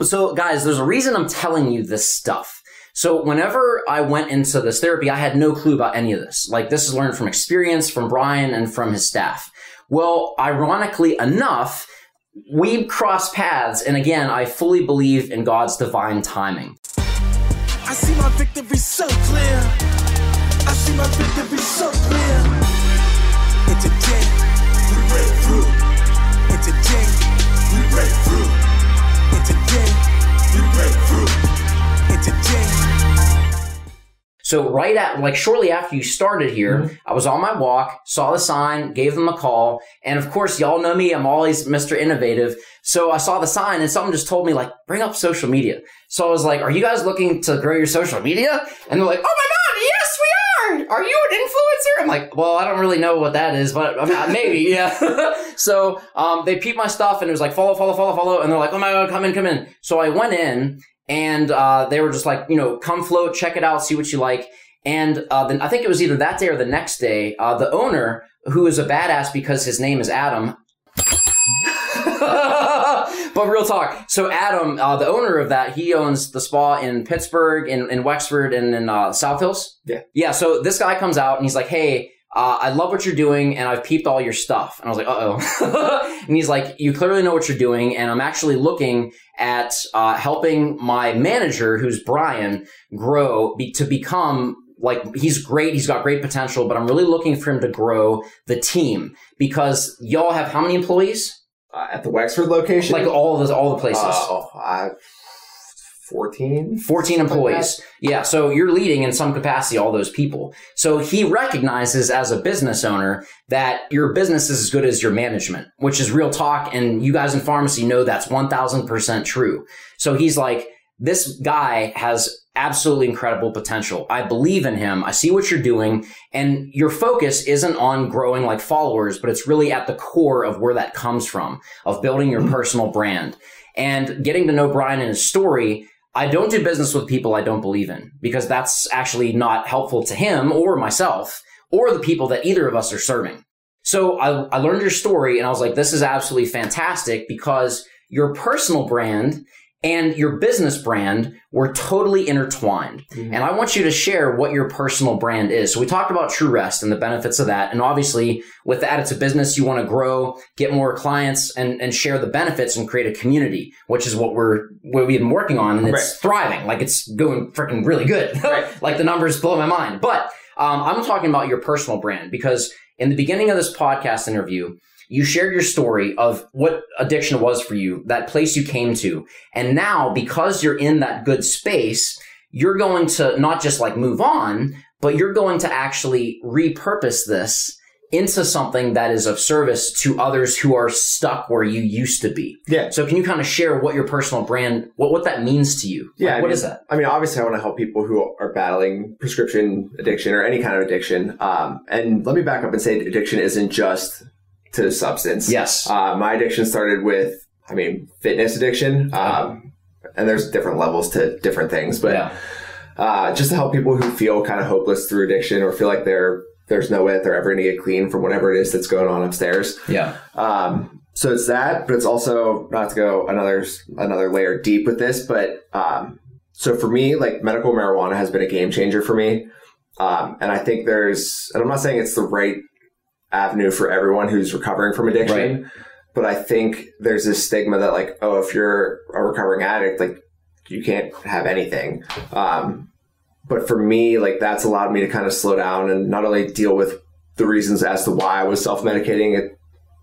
So, guys, there's a reason I'm telling you this stuff. So, whenever I went into this therapy, I had no clue about any of this. Like, this is learned from experience, from Brian, and from his staff. Well, ironically enough, we cross paths, and again, I fully believe in God's divine timing. I see my victory so clear. I see my victory so clear. So right at like shortly after you started here, I was on my walk, saw the sign, gave them a call, and of course y'all know me, I'm always Mr. Innovative. So I saw the sign and someone just told me like, bring up social media. So I was like, are you guys looking to grow your social media? And they're like, oh my god, yes we are. Are you an influencer? I'm like, well, I don't really know what that is, but maybe, yeah. so um, they peeped my stuff and it was like follow, follow, follow, follow, and they're like, oh my god, come in, come in. So I went in and uh, they were just like, you know, come float, check it out, see what you like. And uh, then I think it was either that day or the next day, uh, the owner, who is a badass because his name is Adam. but real talk. So Adam, uh, the owner of that, he owns the spa in Pittsburgh, in, in Wexford, and in uh, South Hills. Yeah. Yeah. So this guy comes out and he's like, "Hey, uh, I love what you're doing, and I've peeped all your stuff." And I was like, "Uh oh." and he's like, "You clearly know what you're doing, and I'm actually looking at uh, helping my manager, who's Brian, grow be- to become." Like he's great, he's got great potential, but I'm really looking for him to grow the team because y'all have how many employees? uh, at the Wexford location, Like all of the all the places. uh, I, 14? 14 employees. Yeah. So you're leading in some capacity all those people. So he recognizes as a business owner that your business is as good as your management, which is real talk. And you guys in pharmacy know that's 1000% true. So he's like, this guy has absolutely incredible potential. I believe in him. I see what you're doing. And your focus isn't on growing like followers, but it's really at the core of where that comes from, of building your mm-hmm. personal brand. And getting to know Brian and his story, I don't do business with people I don't believe in because that's actually not helpful to him or myself or the people that either of us are serving. So I, I learned your story and I was like, this is absolutely fantastic because your personal brand and your business brand were totally intertwined. And I want you to share what your personal brand is. So we talked about True Rest and the benefits of that. And obviously with that, it's a business you want to grow, get more clients and, and share the benefits and create a community, which is what we're, what we've been working on. And it's thriving. Like it's going freaking really good. Right. like the numbers blow my mind. But um, I'm talking about your personal brand because in the beginning of this podcast interview, you shared your story of what addiction was for you, that place you came to. And now, because you're in that good space, you're going to not just like move on, but you're going to actually repurpose this into something that is of service to others who are stuck where you used to be. Yeah. So can you kind of share what your personal brand, what, what that means to you? Yeah, Like, I what mean- is that? I mean, obviously, I want to help people who are battling prescription addiction or any kind of addiction. Um, and let me back up and say addiction isn't just to substance. Yes. Uh, my addiction started with, I mean, fitness addiction. Um, and there's different levels to different things, but yeah. uh, just to help people who feel kind of hopeless through addiction or feel like they're there's no way that they're ever going to get clean from whatever it is that's going on upstairs. Yeah. Um, so it's that, but it's also not to go another another layer deep with this, but um, so for me, like medical marijuana has been a game changer for me, um, and I think there's, and I'm not saying it's the right avenue for everyone who's recovering from addiction, but I think there's this stigma that like, oh, if you're a recovering addict, like you can't have anything. Um, but for me, like that's allowed me to kind of slow down and not only deal with the reasons as to why I was self medicating at,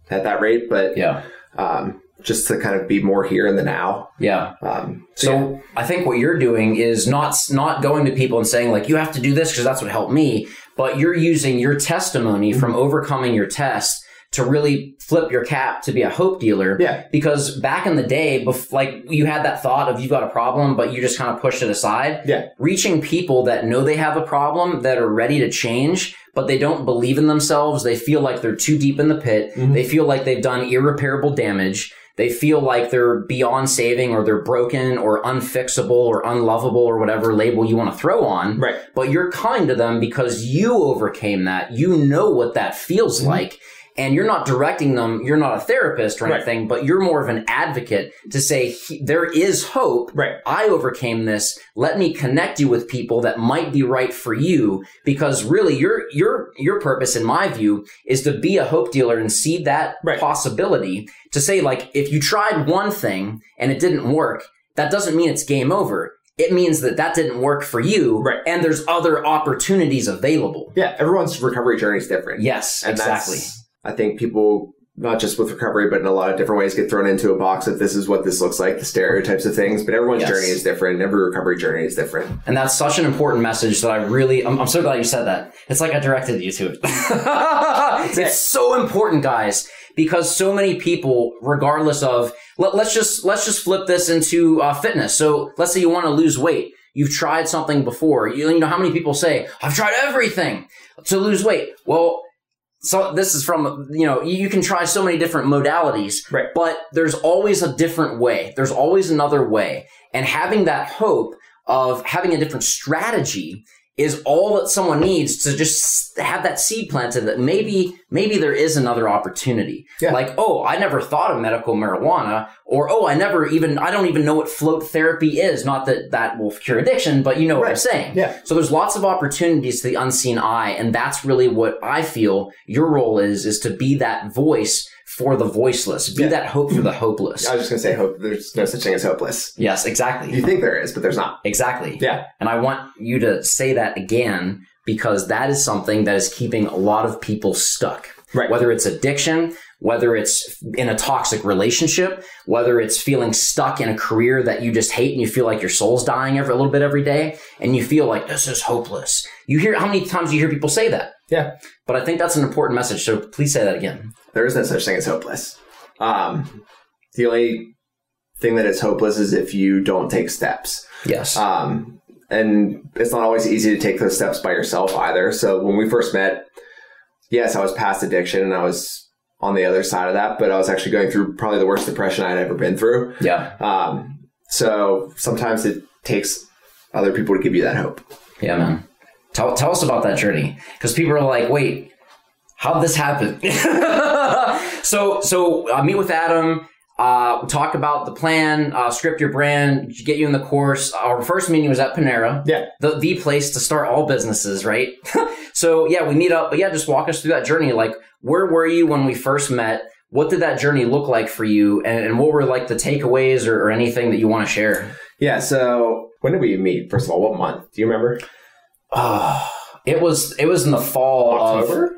at that rate, but Yeah. um, just to kind of be more here in the now. Yeah. Um, so, So I think what you're doing is not not going to people and saying like you have to do this because that's what helped me, but you're using your testimony from mm-hmm. overcoming your test to really flip your cap to be a hope dealer. Yeah. Because back in the day, bef- like you had that thought of you've got a problem, but you just kind of pushed it aside. yeah, Reaching people that know they have a problem, that are ready to change, but they don't believe in themselves. They feel like they're too deep in the pit. Mm-hmm. They feel like they've done irreparable damage. They feel like they're beyond saving or they're broken or unfixable or unlovable or whatever label you want to throw on. right. But you're kind to them because you overcame that. You know what that feels mm-hmm. like. And you're not directing them. You're not a therapist or Right. anything, but you're more of an advocate to say there is hope. Right. I overcame this. Let me connect you with people that might be right for you because really your your your purpose in my view is to be a hope dealer and see that Right. possibility to say like if you tried one thing and it didn't work, that doesn't mean it's game over. It means that that didn't work for you Right. and there's other opportunities available. Yeah, everyone's recovery journey is different. Yes, And exactly. I think people, not just with recovery, but in a lot of different ways, get thrown into a box of this is what this looks like, the stereotypes of things. But everyone's Yes. journey is different. Every recovery journey is different. And that's such an important message that I really, I'm, I'm so glad you said that. It's like I directed you to it. it. it's so important, guys, because so many people, regardless of, let, us just, let's just flip this into uh, fitness. So let's say you want to lose weight. You've tried something before. You, you know how many people say, I've tried everything to lose weight. Well, so this is from, you know, you, can try so many different modalities, Right. but there's always a different way. There's always another way. And having that hope of having a different strategy is all that someone needs to just have that seed planted that maybe maybe there is another opportunity. Yeah. Like, oh, I never thought of medical marijuana, or oh, I never even I don't even know what float therapy is. Not that that will cure addiction, but you know what I'm saying. Yeah. So there's lots of opportunities to the unseen eye, and that's really what I feel your role is: is to be that voice for the voiceless, be Yeah. that hope for the hopeless. I was just going to say, hope there's no such thing as hopeless. Yes, exactly. You think there is, but there's not. exactly. Yeah. And I want you to say that again because that is something that is keeping a lot of people stuck. Right. Whether it's addiction, whether it's in a toxic relationship, whether it's feeling stuck in a career that you just hate and you feel like your soul's dying every, a little bit every day and you feel like this is hopeless. You hear how many times you hear people say that? Yeah. But I think that's an important message. So please say that again. There is no such thing as hopeless. Um, the only thing that is hopeless is if you don't take steps. Yes. Um, and it's not always easy to take those steps by yourself either. So when we first met, yes, I was past addiction and I was on the other side of that, but I was actually going through probably the worst depression I'd ever been through. yeah. Um, so sometimes it takes other people to give you that hope. Yeah, man. Tell, tell us about that journey because people are like, wait, how'd this happen? so, so uh, meet with Adam. Uh, talk about the plan, uh, script your brand, get you in the course. Our first meeting was at Panera, Yeah. the the place to start all businesses, right? so yeah, we meet up, but yeah, just walk us through that journey. Like, where were you when we first met? What did that journey look like for you, and, and what were like the takeaways or, or anything that you want to share? Yeah. So when did we meet? First of all, what month? Do you remember? Oh, it was it was in the fall of October?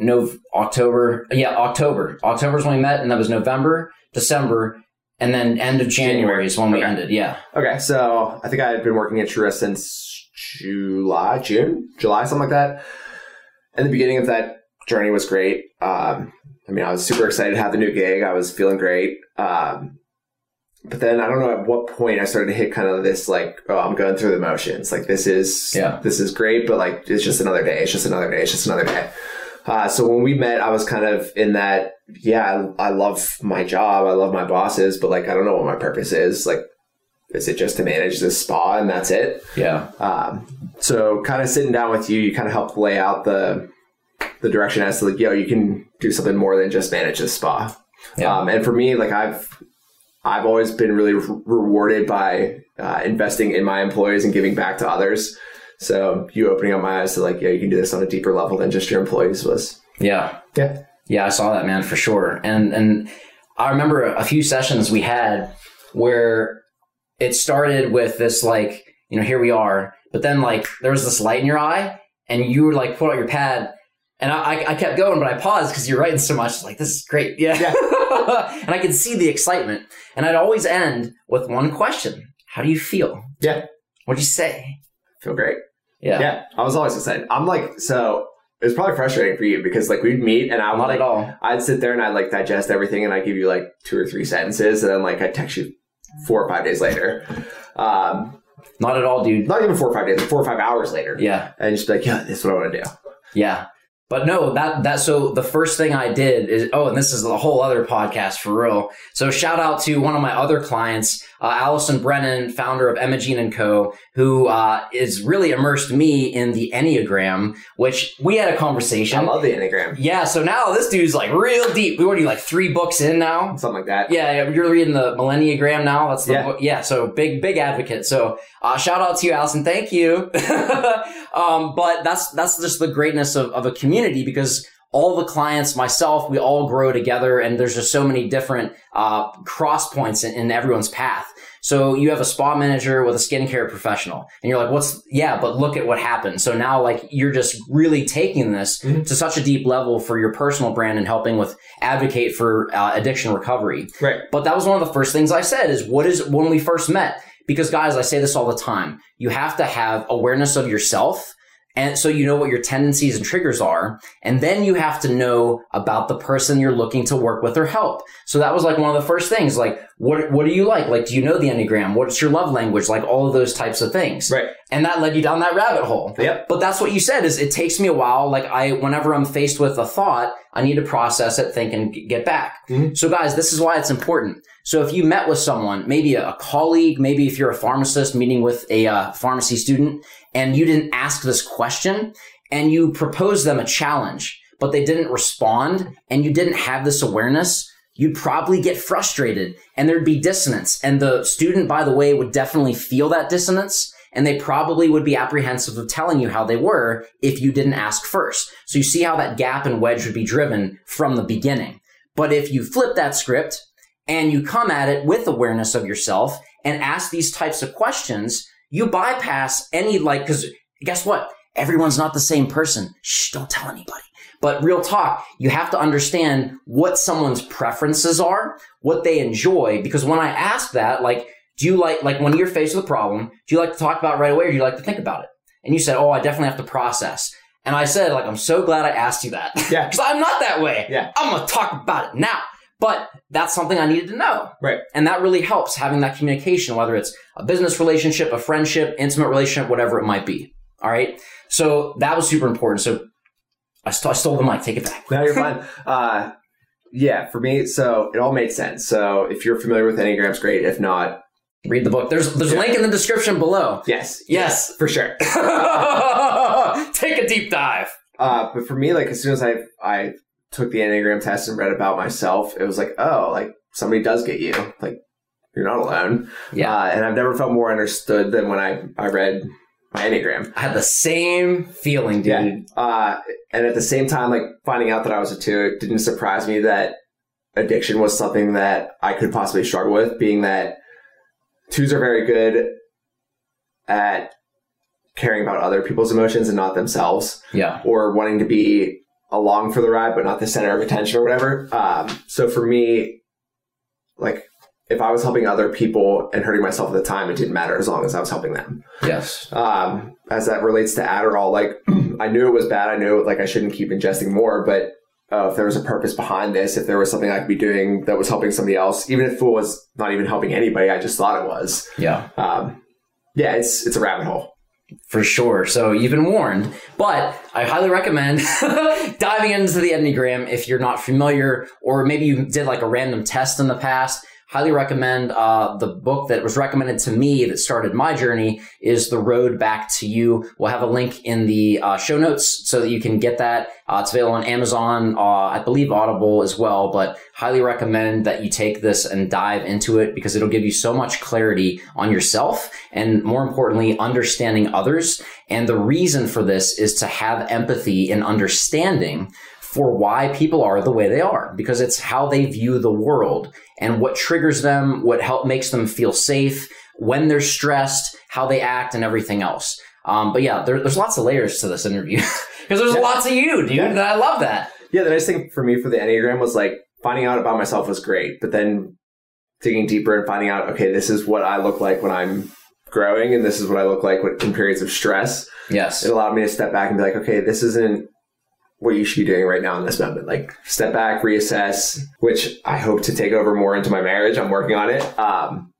No October. Yeah, October. October's when we met, and that was November, December, and then end of January, January. is when we Okay. ended. Yeah. Okay, so I think I had been working at True Rest since July, June, July, something like that. And the beginning of that journey was great. Um, I mean, I was super excited to have the new gig. I was feeling great. Um, but then I don't know at what point I started to hit kind of this like, oh, I'm going through the motions. Like this is Yeah. this is great, but like it's just another day. It's just another day. It's just another day. Uh, so when we met, I was kind of in that. Yeah, I, I love my job. I love my bosses, but like I don't know what my purpose is. Like is it just to manage this spa and that's it? Yeah. Um, so kind of sitting down with you, you kind of helped lay out the the direction as to like, yo, you can do something more than just manage this spa. Yeah. Um, and for me, like I've I've always been really re- rewarded by uh, investing in my employees and giving back to others. So you opening up my eyes to like, yeah, you can do this on a deeper level than just your employees was. Yeah. Yeah. Yeah, I saw that man for sure. And and I remember a few sessions we had where it started with this like, you know, here we are, but then like there was this light in your eye and you were like put out your pad and I, I- I kept going, but I paused because you're writing so much. Like, this is great. Yeah. and I could see the excitement. And I'd always end with one question. How do you feel? Yeah. What'd you say? Feel great. Yeah. Yeah. I was always excited. I'm like, so it was probably frustrating for you because like we'd meet and I would Not like, at all. I'd sit there and I'd like digest everything and I'd give you like two or three sentences and then like I'd text you four or five days later. Um, Not at all, dude. not even four or five days, four or five hours later. Yeah. And just be like, yeah, this is what I want to do. Yeah. But no, that that so the first thing I did is oh, and this is a whole other podcast for real. So shout out to one of my other clients, uh, Allison Brennan, founder of Imogene and Co, who uh, is really immersed me in the Enneagram, which we had a conversation. I love the Enneagram. Yeah, so now this dude's like real deep. We already like three books in now. Something like that. Yeah, yeah, you're reading the Millenneagram now. That's the Yeah. book. Yeah, so big, big advocate. So uh, shout out to you, Allison. Thank you. um, but that's that's just the greatness of, of a community because all the clients, myself, we all grow together, and there's just so many different uh, cross points in, in everyone's path. So you have a spa manager with a skincare professional, and you're like, "What's yeah?" But look at what happened. So now, like, you're just really taking this Mhm. to such a deep level for your personal brand and helping with advocate for uh, addiction recovery. Right. But that was one of the first things I said is what is when we first met? Because guys, I say this all the time. You have to have awareness of yourself. And so you know what your tendencies and triggers are. And then you have to know about the person you're looking to work with or help. So that was like one of the first things. Like, what, what do you like? Like, do you know the Enneagram? What's your love language? Like all of those types of things. Right. And that led you down that rabbit hole. Yep. But that's what you said is it takes me a while. Like I, whenever I'm faced with a thought, I need to process it, think and get back. Mhm. So guys, this is why it's important. So if you met with someone, maybe a, a colleague, maybe if you're a pharmacist meeting with a uh, pharmacy student and you didn't ask this question and you proposed them a challenge, but they didn't respond and you didn't have this awareness, you'd probably get frustrated and there'd be dissonance. And the student, by the way, would definitely feel that dissonance and they probably would be apprehensive of telling you how they were if you didn't ask first. So you see how that gap and wedge would be driven from the beginning. But if you flip that script and you come at it with awareness of yourself and ask these types of questions, you bypass any like, cause guess what? Everyone's not the same person. Shh, don't tell anybody. But real talk, you have to understand what someone's preferences are, what they enjoy. Because when I ask that, like, do you like, like when you're faced with a problem, do you like to talk about it right away or do you like to think about it? And you said, oh, I definitely have to process. And I said, like, I'm so glad I asked you that. Yeah. Because I'm not that way. Yeah. I'm to talk about it now. But that's something I needed to know. Right. And that really helps having that communication, whether it's a business relationship, a friendship, intimate relationship, whatever it might be. All right. So that was super important. So I, st- I stole the mic. Take it back. No, you're fine. Uh, yeah, for me, so it all made sense. So if you're familiar with Enneagrams, great. If not, Read the book. There's there's a link in the description below. yes, Yes. for sure. Take a deep dive. Uh, but for me, like as soon as I I took the Enneagram test and read about myself, it was like, oh, like somebody does get you. Like you're not alone. Yeah. Uh, and I've never felt more understood than when I I read my Enneagram. I had the same feeling, dude. Yeah. Uh, and at the same time, like finding out that I was a two, it didn't surprise me that addiction was something that I could possibly struggle with, being that twos are very good at caring about other people's emotions and not themselves, Yeah. or wanting to be along for the ride but not the center of attention or whatever. Um, so for me, like if I was helping other people and hurting myself at the time, it didn't matter as long as I was helping them Yes. um, as that relates to Adderall, like I knew it was bad. I knew like I shouldn't keep ingesting more, but uh, if there was a purpose behind this, if there was something I could be doing that was helping somebody else, even if it was not even helping anybody, I just thought it was. Yeah. Um, yeah, it's it's a rabbit hole. For sure. So you've been warned, but I highly recommend diving into the Enneagram if you're not familiar, or maybe you did like a random test in the past. Highly recommend uh, the book that was recommended to me that started my journey is The Road Back to You. We'll have a link in the uh, show notes so that you can get that. Uh, it's available on Amazon, uh, I believe Audible as well, but highly recommend that you take this and dive into it because it'll give you so much clarity on yourself and more importantly, understanding others. And the reason for this is to have empathy and understanding for why people are the way they are because it's how they view the world and what triggers them, what help makes them feel safe when they're stressed, how they act and everything else. Um, but yeah, there, there's lots of layers to this interview because there's Yeah. lots of you, dude. Yeah. And I love that. Yeah, the nice thing for me for the Enneagram was like finding out about myself was great, but then digging deeper and finding out, okay, this is what I look like when I'm growing, and this is what I look like when, in periods of stress. Yes. it allowed me to step back and be like, okay, this isn't what you should be doing right now in this moment. Like, step back, reassess, which I hope to take over more into my marriage. I'm working on it. Um,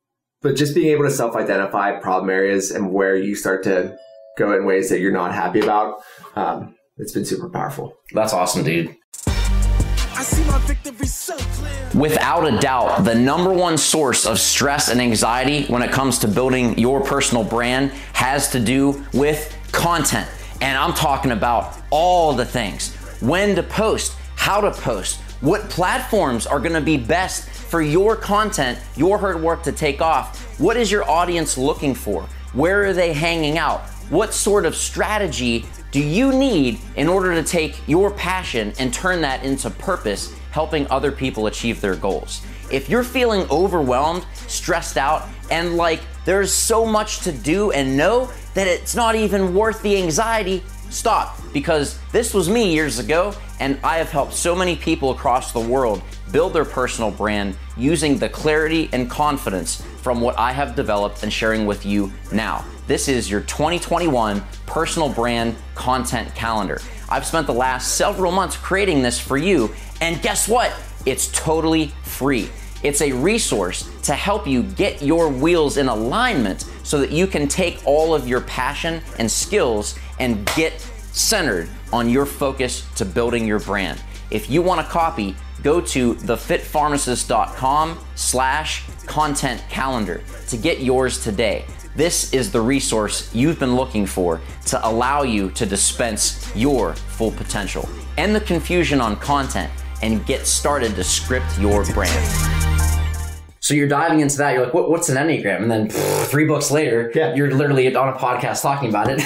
but just being able to self identify problem areas and where you start to go in ways that you're not happy about. Um, it's been super powerful. That's awesome, dude. I see my victory so clear. Without a doubt, the number one source of stress and anxiety when it comes to building your personal brand has to do with content. And I'm talking about all the things when to post, how to post, what platforms are gonna be best for your content, your hard work to take off. What is your audience looking for? Where are they hanging out? What sort of strategy do you need in order to take your passion and turn that into purpose, helping other people achieve their goals? If you're feeling overwhelmed, stressed out, and like there's so much to do and know that it's not even worth the anxiety, stop. Because this was me years ago, and I have helped so many people across the world build their personal brand using the clarity and confidence from what I have developed and sharing with you now. This is your 2021 personal brand content calendar. I've spent the last several months creating this for you, and guess what? It's totally free. It's a resource to help you get your wheels in alignment so that you can take all of your passion and skills and get centered on your focus to building your brand. If you want a copy, go to thefitpharmacist.com slash content calendar to get yours today. This is the resource you've been looking for to allow you to dispense your full potential. End the confusion on content and get started to script your brand. So you're diving into that. You're like, what, what's an Enneagram? And then pff, three books later, Yeah. you're literally on a podcast talking about it.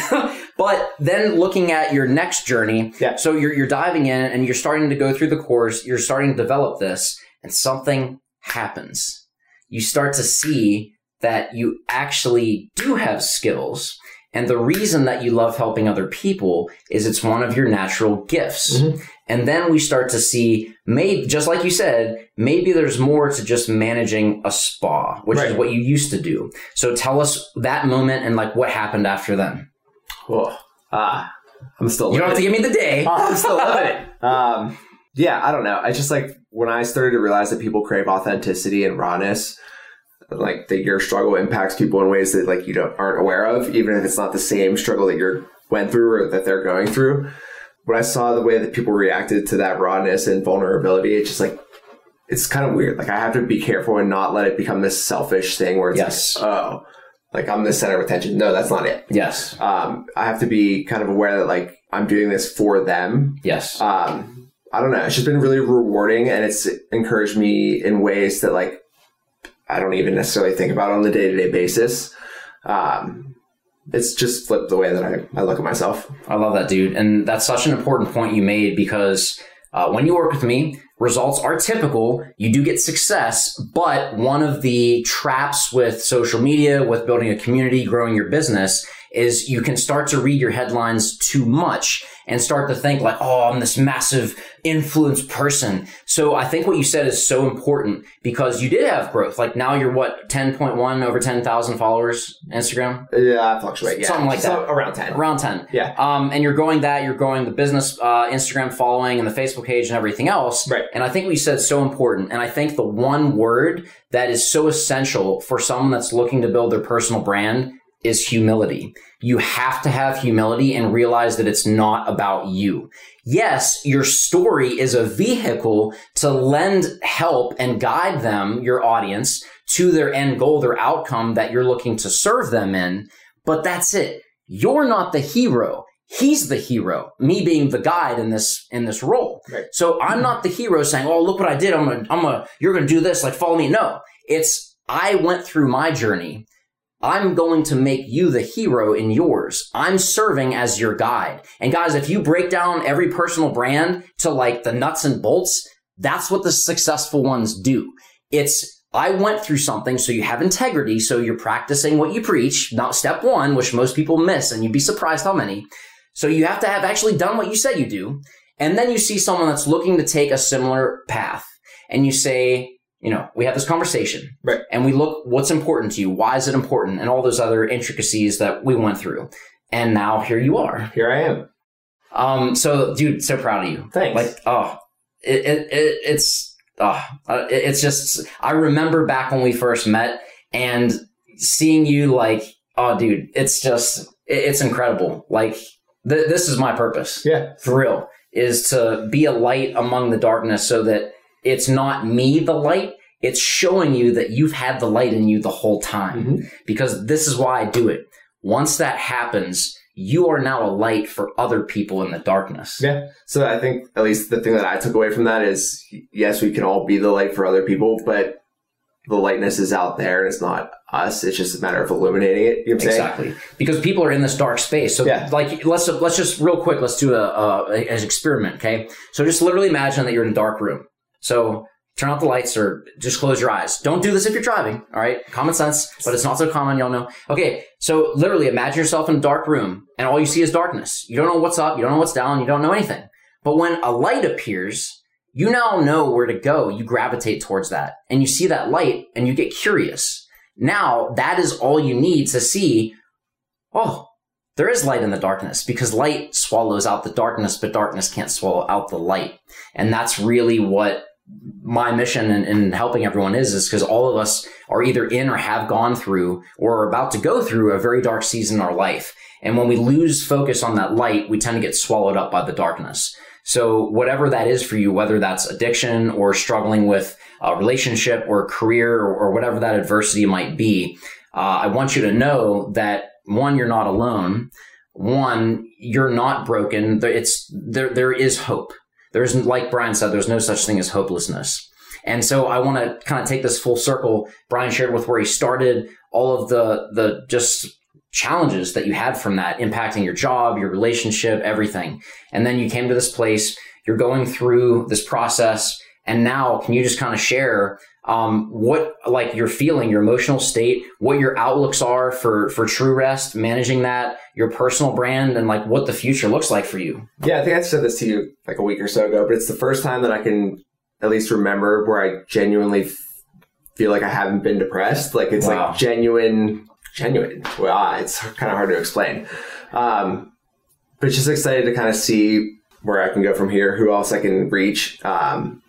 but then looking at your next journey, Yeah. so you're, you're diving in and you're starting to go through the course. You're starting to develop this and something happens. You start to see that you actually do have skills. And the reason that you love helping other people is it's one of your natural gifts. Mm-hmm. And then we start to see, maybe, just like you said, maybe there's more to just managing a spa, which is what you used to do. So tell us that moment and like what happened after then. Whoa. Ah, I'm still. You don't have to give me the day. I'm still loving it. Um, yeah, I don't know. I just like when I started to realize that people crave authenticity and rawness, like that your struggle impacts people in ways that like you don't aren't aware of, even if it's not the same struggle that you're went through or that they're going through. When I saw the way that people reacted to that rawness and vulnerability, it's just like it's kind of weird. Like I have to be careful and not let it become this selfish thing where it's Yes. like, oh, like I'm the center of attention. No, that's not it. Yes. Um, I have to be kind of aware that like I'm doing this for them Yes. um, I don't know. It's just been really rewarding, and it's encouraged me in ways that like I don't even necessarily think about on the day to day basis. Um, it's just flipped the way that I, I look at myself. I love that, dude. And that's such an important point you made because uh, when you work with me, results are typical. You do get success, but one of the traps with social media, with building a community, growing your business, is you can start to read your headlines too much and start to think like, oh, I'm this massive influence person. So I think what you said is so important because you did have growth. Like now you're what, 10.1 over 10,000 followers Instagram? Yeah, I fluctuate. Yeah, Something like So that. around ten. Around 10. Yeah. Um, and you're growing that, you're growing the business uh, Instagram following and the Facebook page and everything else. Right. And I think what you said is so important. And I think the one word that is so essential for someone that's looking to build their personal brand is humility. You have to have humility and realize that it's not about you. Yes, your story is a vehicle to lend help and guide them, your audience, to their end goal, their outcome that you're looking to serve them in. But that's it. You're not the hero. He's the hero. Me being the guide in this in this role. Right. So I'm not the hero saying, "Oh, look what I did. I'm gonna, I'm gonna, you're gonna do this. Like, follow me." No, it's I went through my journey. I'm going to make you the hero in yours. I'm serving as your guide. And guys, if you break down every personal brand to like the nuts and bolts, that's what the successful ones do. It's I went through something, so you have integrity, so you're practicing what you preach, not step one, which most people miss, and you'd be surprised how many. So you have to have actually done what you said you do. And then you see someone that's looking to take a similar path, and you say, you know, we have this conversation. Right. And we look what's important to you, why is it important, and all those other intricacies that we went through. And now here you are. Here I am. Um, so dude, so proud of you. Thanks. Like, oh, it, it, it it's, oh, uh, it- it's just, I remember back when we first met and seeing you like, oh, dude, it's just, it, it's incredible. Like, th- this is my purpose. Yeah. For real. Is to be a light among the darkness so that it's not me, the light. It's showing you that you've had the light in you the whole time. Mhm. Because this is why I do it. Once that happens, you are now a light for other people in the darkness. Yeah. So I think at least the thing that I took away from that is yes, we can all be the light for other people, but the lightness is out there and it's not us. It's just a matter of illuminating it. You know I'm saying? Exactly, because people are in this dark space. So, Yeah. like, let's let's just real quick, let's do a, a an experiment. Okay, so just literally imagine that you're in a dark room. So turn out the lights or just close your eyes. Don't do this if you're driving. All right, common sense, but it's not so common. Y'all know. Okay, so literally imagine yourself in a dark room, and all you see is darkness. You don't know what's up. You don't know what's down. You don't know anything. But when a light appears, you now know where to go. You gravitate towards that, and you see that light, and you get curious. Now that is all you need to see oh, there is light in the darkness because light swallows out the darkness, but darkness can't swallow out the light. And that's really what my mission in, in helping everyone is, is because all of us are either in or have gone through or are about to go through a very dark season in our life. And when we lose focus on that light, we tend to get swallowed up by the darkness. So whatever that is for you, whether that's addiction or struggling with a relationship or a career or, whatever that adversity might be, uh, I want you to know that one, you're not alone. One, you're not broken. It's there. There is hope. There's like Brian said. There's no such thing as hopelessness. And so I want to kind of take this full circle. Brian shared with where he started, all of the the just challenges that you had from that impacting your job, your relationship, everything. And then you came to this place. You're going through this process, and now can you just kind of share um, what like you're feeling, your emotional state, what your outlooks are for for True Rest, managing that, your personal brand, and like what the future looks like for you. Yeah, I think I said this to you like a week or so ago, but it's the first time that I can at least remember where I genuinely f- feel like I haven't been depressed. Like it's Wow. like genuine, genuine. Well, it's kind of hard to explain. Um, but just excited to kind of see where I can go from here, who else I can reach. Um,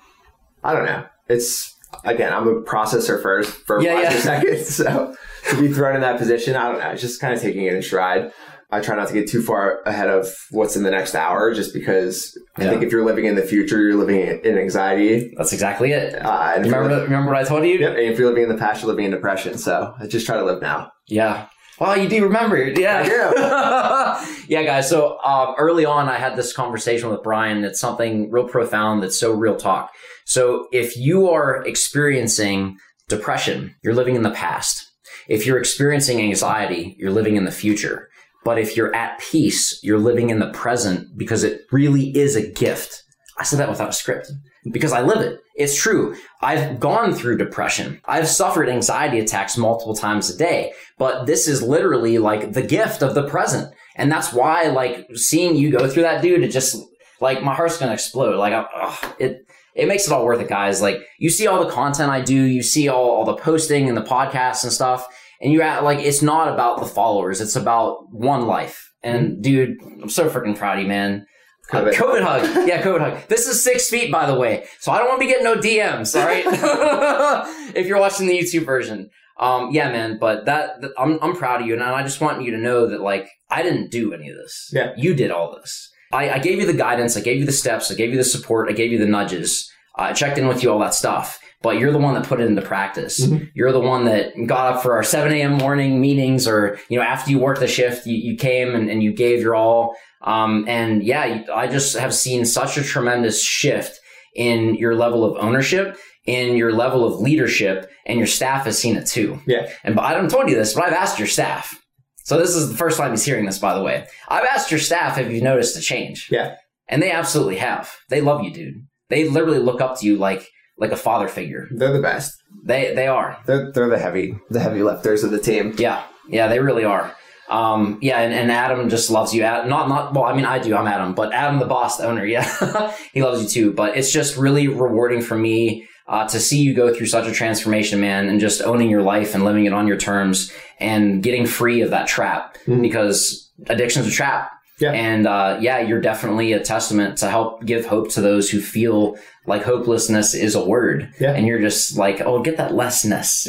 I don't know. It's again, I'm a processor first, for Yeah, yeah. second. So to be thrown in that position, I don't know. It's just kind of taking it in stride. I try not to get too far ahead of what's in the next hour, just because I think if you're living in the future, you're living in anxiety. That's exactly it. Uh, and Remember, remember what I told you? Yep, and if you're living in the past, you're living in depression. So I just try to live now. Yeah. Well, you do remember. Yeah. I yeah, guys. So um, early on, I had this conversation with Brian. It's something real profound that's so real talk. So if you are experiencing depression, you're living in the past. If you're experiencing anxiety, you're living in the future. But if you're at peace, you're living in the present because it really is a gift. I said that without a script because I live it. It's true. I've gone through depression. I've suffered anxiety attacks multiple times a day, but this is literally like the gift of the present. And that's why, like, seeing you go through that, dude, it just, like, my heart's gonna explode. Like, ugh, it, it makes it all worth it, guys. Like, you see all the content I do, you see all, all the posting and the podcasts and stuff, and you act like it's not about the followers, it's about one life. And dude, I'm so freaking proud of you, man. COVID. COVID hug. Yeah, COVID hug. This is six feet, by the way. So I don't want to be getting no DMs, all right? if you're watching the YouTube version. Um, yeah, man, but that, that- I'm, I'm proud of you. And I just want you to know that, like, I didn't do any of this. Yeah. You did all this. I, I gave you the guidance. I gave you the steps. I gave you the support. I gave you the nudges. I checked in with you, all that stuff. But you're the one that put it into practice. Mhm. You're the one that got up for our 7 a.m. morning meetings or, you know, after you worked the shift, you, you came and, and you gave your all. Um, and yeah, I just have seen such a tremendous shift in your level of ownership, in your level of leadership, and your staff has seen it too. Yeah. And I haven't told you this, but I've asked your staff. So this is the first time he's hearing this, by the way. I've asked your staff if you've noticed a change. Yeah. And they absolutely have. They love you, dude. They literally look up to you like like a father figure. They're the best. They they are. They're, they're the heavy, the heavy lifters of the team. Yeah, yeah, they really are. Um, yeah, and, and Adam just loves you. Ad- Not not well. I mean, I do. I'm Adam, but Adam, the boss, the owner, yeah, he loves you too. But it's just really rewarding for me uh, to see you go through such a transformation, man, and just owning your life and living it on your terms and getting free of that trap Mhm. because addiction's a trap. Yeah. And uh, yeah, you're definitely a testament to help give hope to those who feel like hopelessness is a word. Yeah. And you're just like, oh, get that lessness.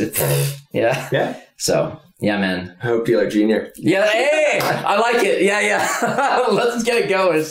yeah. Yeah. So Yeah, man. Hope Dealer Junior. Yeah, hey, I like it. Yeah, yeah. Let's get it going.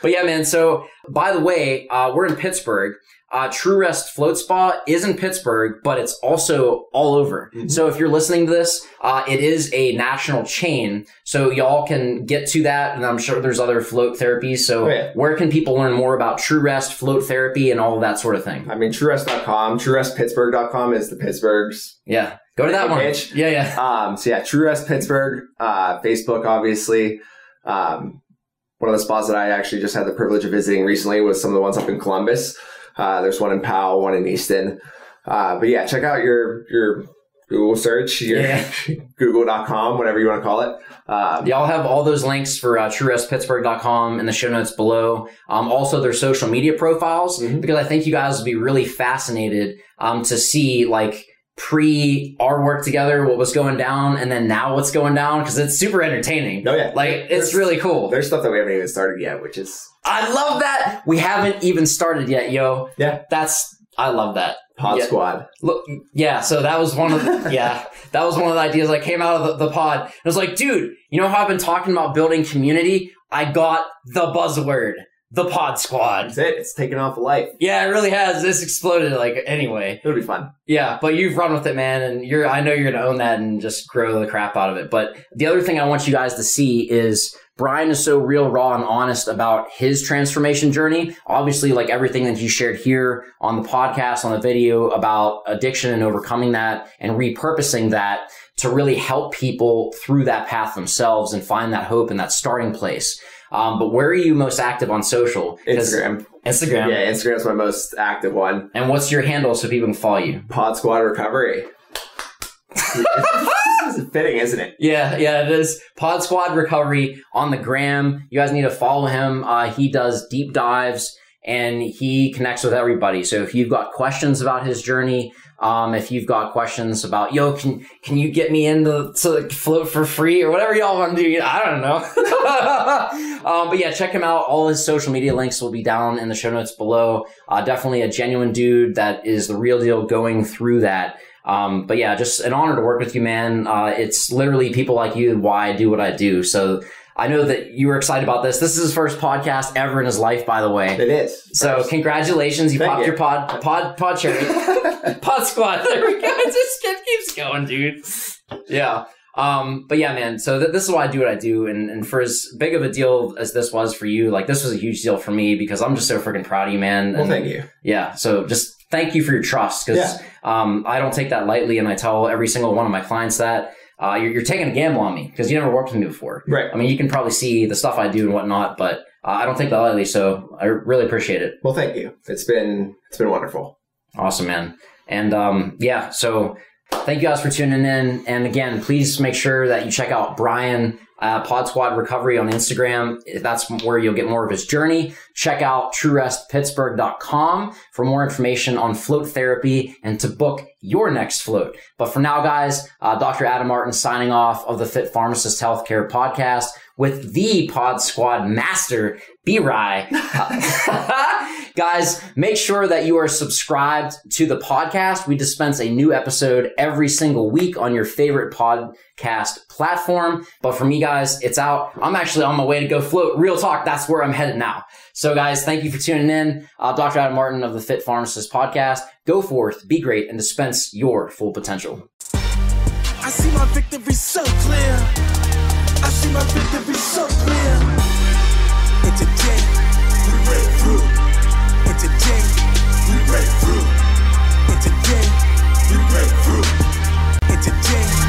But yeah, man. So, by the way, uh, we're in Pittsburgh. Uh, True Rest Float Spa is in Pittsburgh, but it's also all over. Mm-hmm. So if you're listening to this, uh, it is a national chain. So y'all can get to that, and I'm sure there's other float therapies. So Oh, where can people learn more about True Rest, float therapy, and all of that sort of thing? I mean, TrueRest.com. TrueRestPittsburgh.com is the Pittsburgh's. Yeah, go to that one. Yeah, yeah. Um, so yeah, True Rest Pittsburgh, uh, Facebook, obviously. Um, one of the spots that I actually just had the privilege of visiting recently was some of the ones up in Columbus. Uh, there's one in Powell, one in Easton. Uh, but yeah, check out your, your Google search, your Yeah. google.com, whatever you want to call it. Um, Y'all have all those links for uh, truerestpittsburgh.com in the show notes below. Um, also, their social media profiles, Mhm. because I think you guys will be really fascinated um, to see like pre our work together, what was going down, and then now what's going down, because it's super entertaining. Oh, yeah. Like, it's really cool. There's stuff that we haven't even started yet, which is I love that. We haven't even started yet, yo. Yeah. That's, I love that. Pod Yeah. Squad. Look, yeah. So that was one of the, yeah, that was one of the ideas that came out of the, the pod. I was like, dude, you know how I've been talking about building community? I got the buzzword, the pod squad. That's it. It's taken off a life. Yeah, it really has. This exploded like anyway. It'll be fun. Yeah, but you've run with it, man, and you're. I know you're gonna own that and just grow the crap out of it. But the other thing I want you guys to see is Brian is so real, raw, and honest about his transformation journey. Obviously, like everything that he shared here on the podcast, on the video about addiction and overcoming that, and repurposing that to really help people through that path themselves and find that hope and that starting place. Um, but where are you most active on social? Instagram. Instagram. Yeah, Instagram's my most active one. And what's your handle so people can follow you? Pod Squad Recovery. this is fitting, isn't it? Yeah, yeah, it is. Pod Squad Recovery on the gram. You guys need to follow him. Uh, he does deep dives and he connects with everybody. So if you've got questions about his journey, um, if you've got questions about, yo, can can you get me into to float for free or whatever y'all want to do? I don't know. um, but yeah, check him out. All his social media links will be down in the show notes below. Uh, definitely a genuine dude that is the real deal going through that. Um, but yeah, just an honor to work with you, man. Uh, it's literally people like you why I do what I do. So I know that you were excited about this. This is his first podcast ever in his life, by the way. It is. So First. congratulations, you Thank popped you. your pod, pod, pod cherry, pod squad. There we go. It just it keeps going, dude. Yeah. Um, but yeah, man. So th- this is why I do what I do, and and for as big of a deal as this was for you, like this was a huge deal for me because I'm just so freaking proud of you, man. well, And- thank you. yeah. So just thank you for your trust because um, I don't take that lightly, and I tell every single one of my clients that uh, you're, you're taking a gamble on me because you never worked with me before. Right. I mean, you can probably see the stuff I do and whatnot, but uh, I don't take that lightly. So I really appreciate it. Well, thank you. It's been it's been wonderful. Awesome, man. And um, yeah, so thank you guys for tuning in. And again, please make sure that you check out Brian uh, Pod Squad Recovery on Instagram. That's where you'll get more of his journey. Check out truerestpittsburgh.com for more information on float therapy and to book your next float. But for now, guys, uh, Dr. Adam Martin signing off of the Fit Pharmacist Healthcare Podcast with the Pod Squad master, B Rye. Guys, make sure that you are subscribed to the podcast. We dispense a new episode every single week on your favorite podcast platform. But for me, guys, it's out. I'm actually on my way to go float. Real talk, that's where I'm headed now. So, guys, thank you for tuning in. Uh, Dr. Adam Martin of the Fit Pharmacist podcast. Go forth, be great, and dispense your full potential. I see my victory so clear see my victory so clear. It's a J, we break through. It's a day we break through. It's a day we break through. It's a day.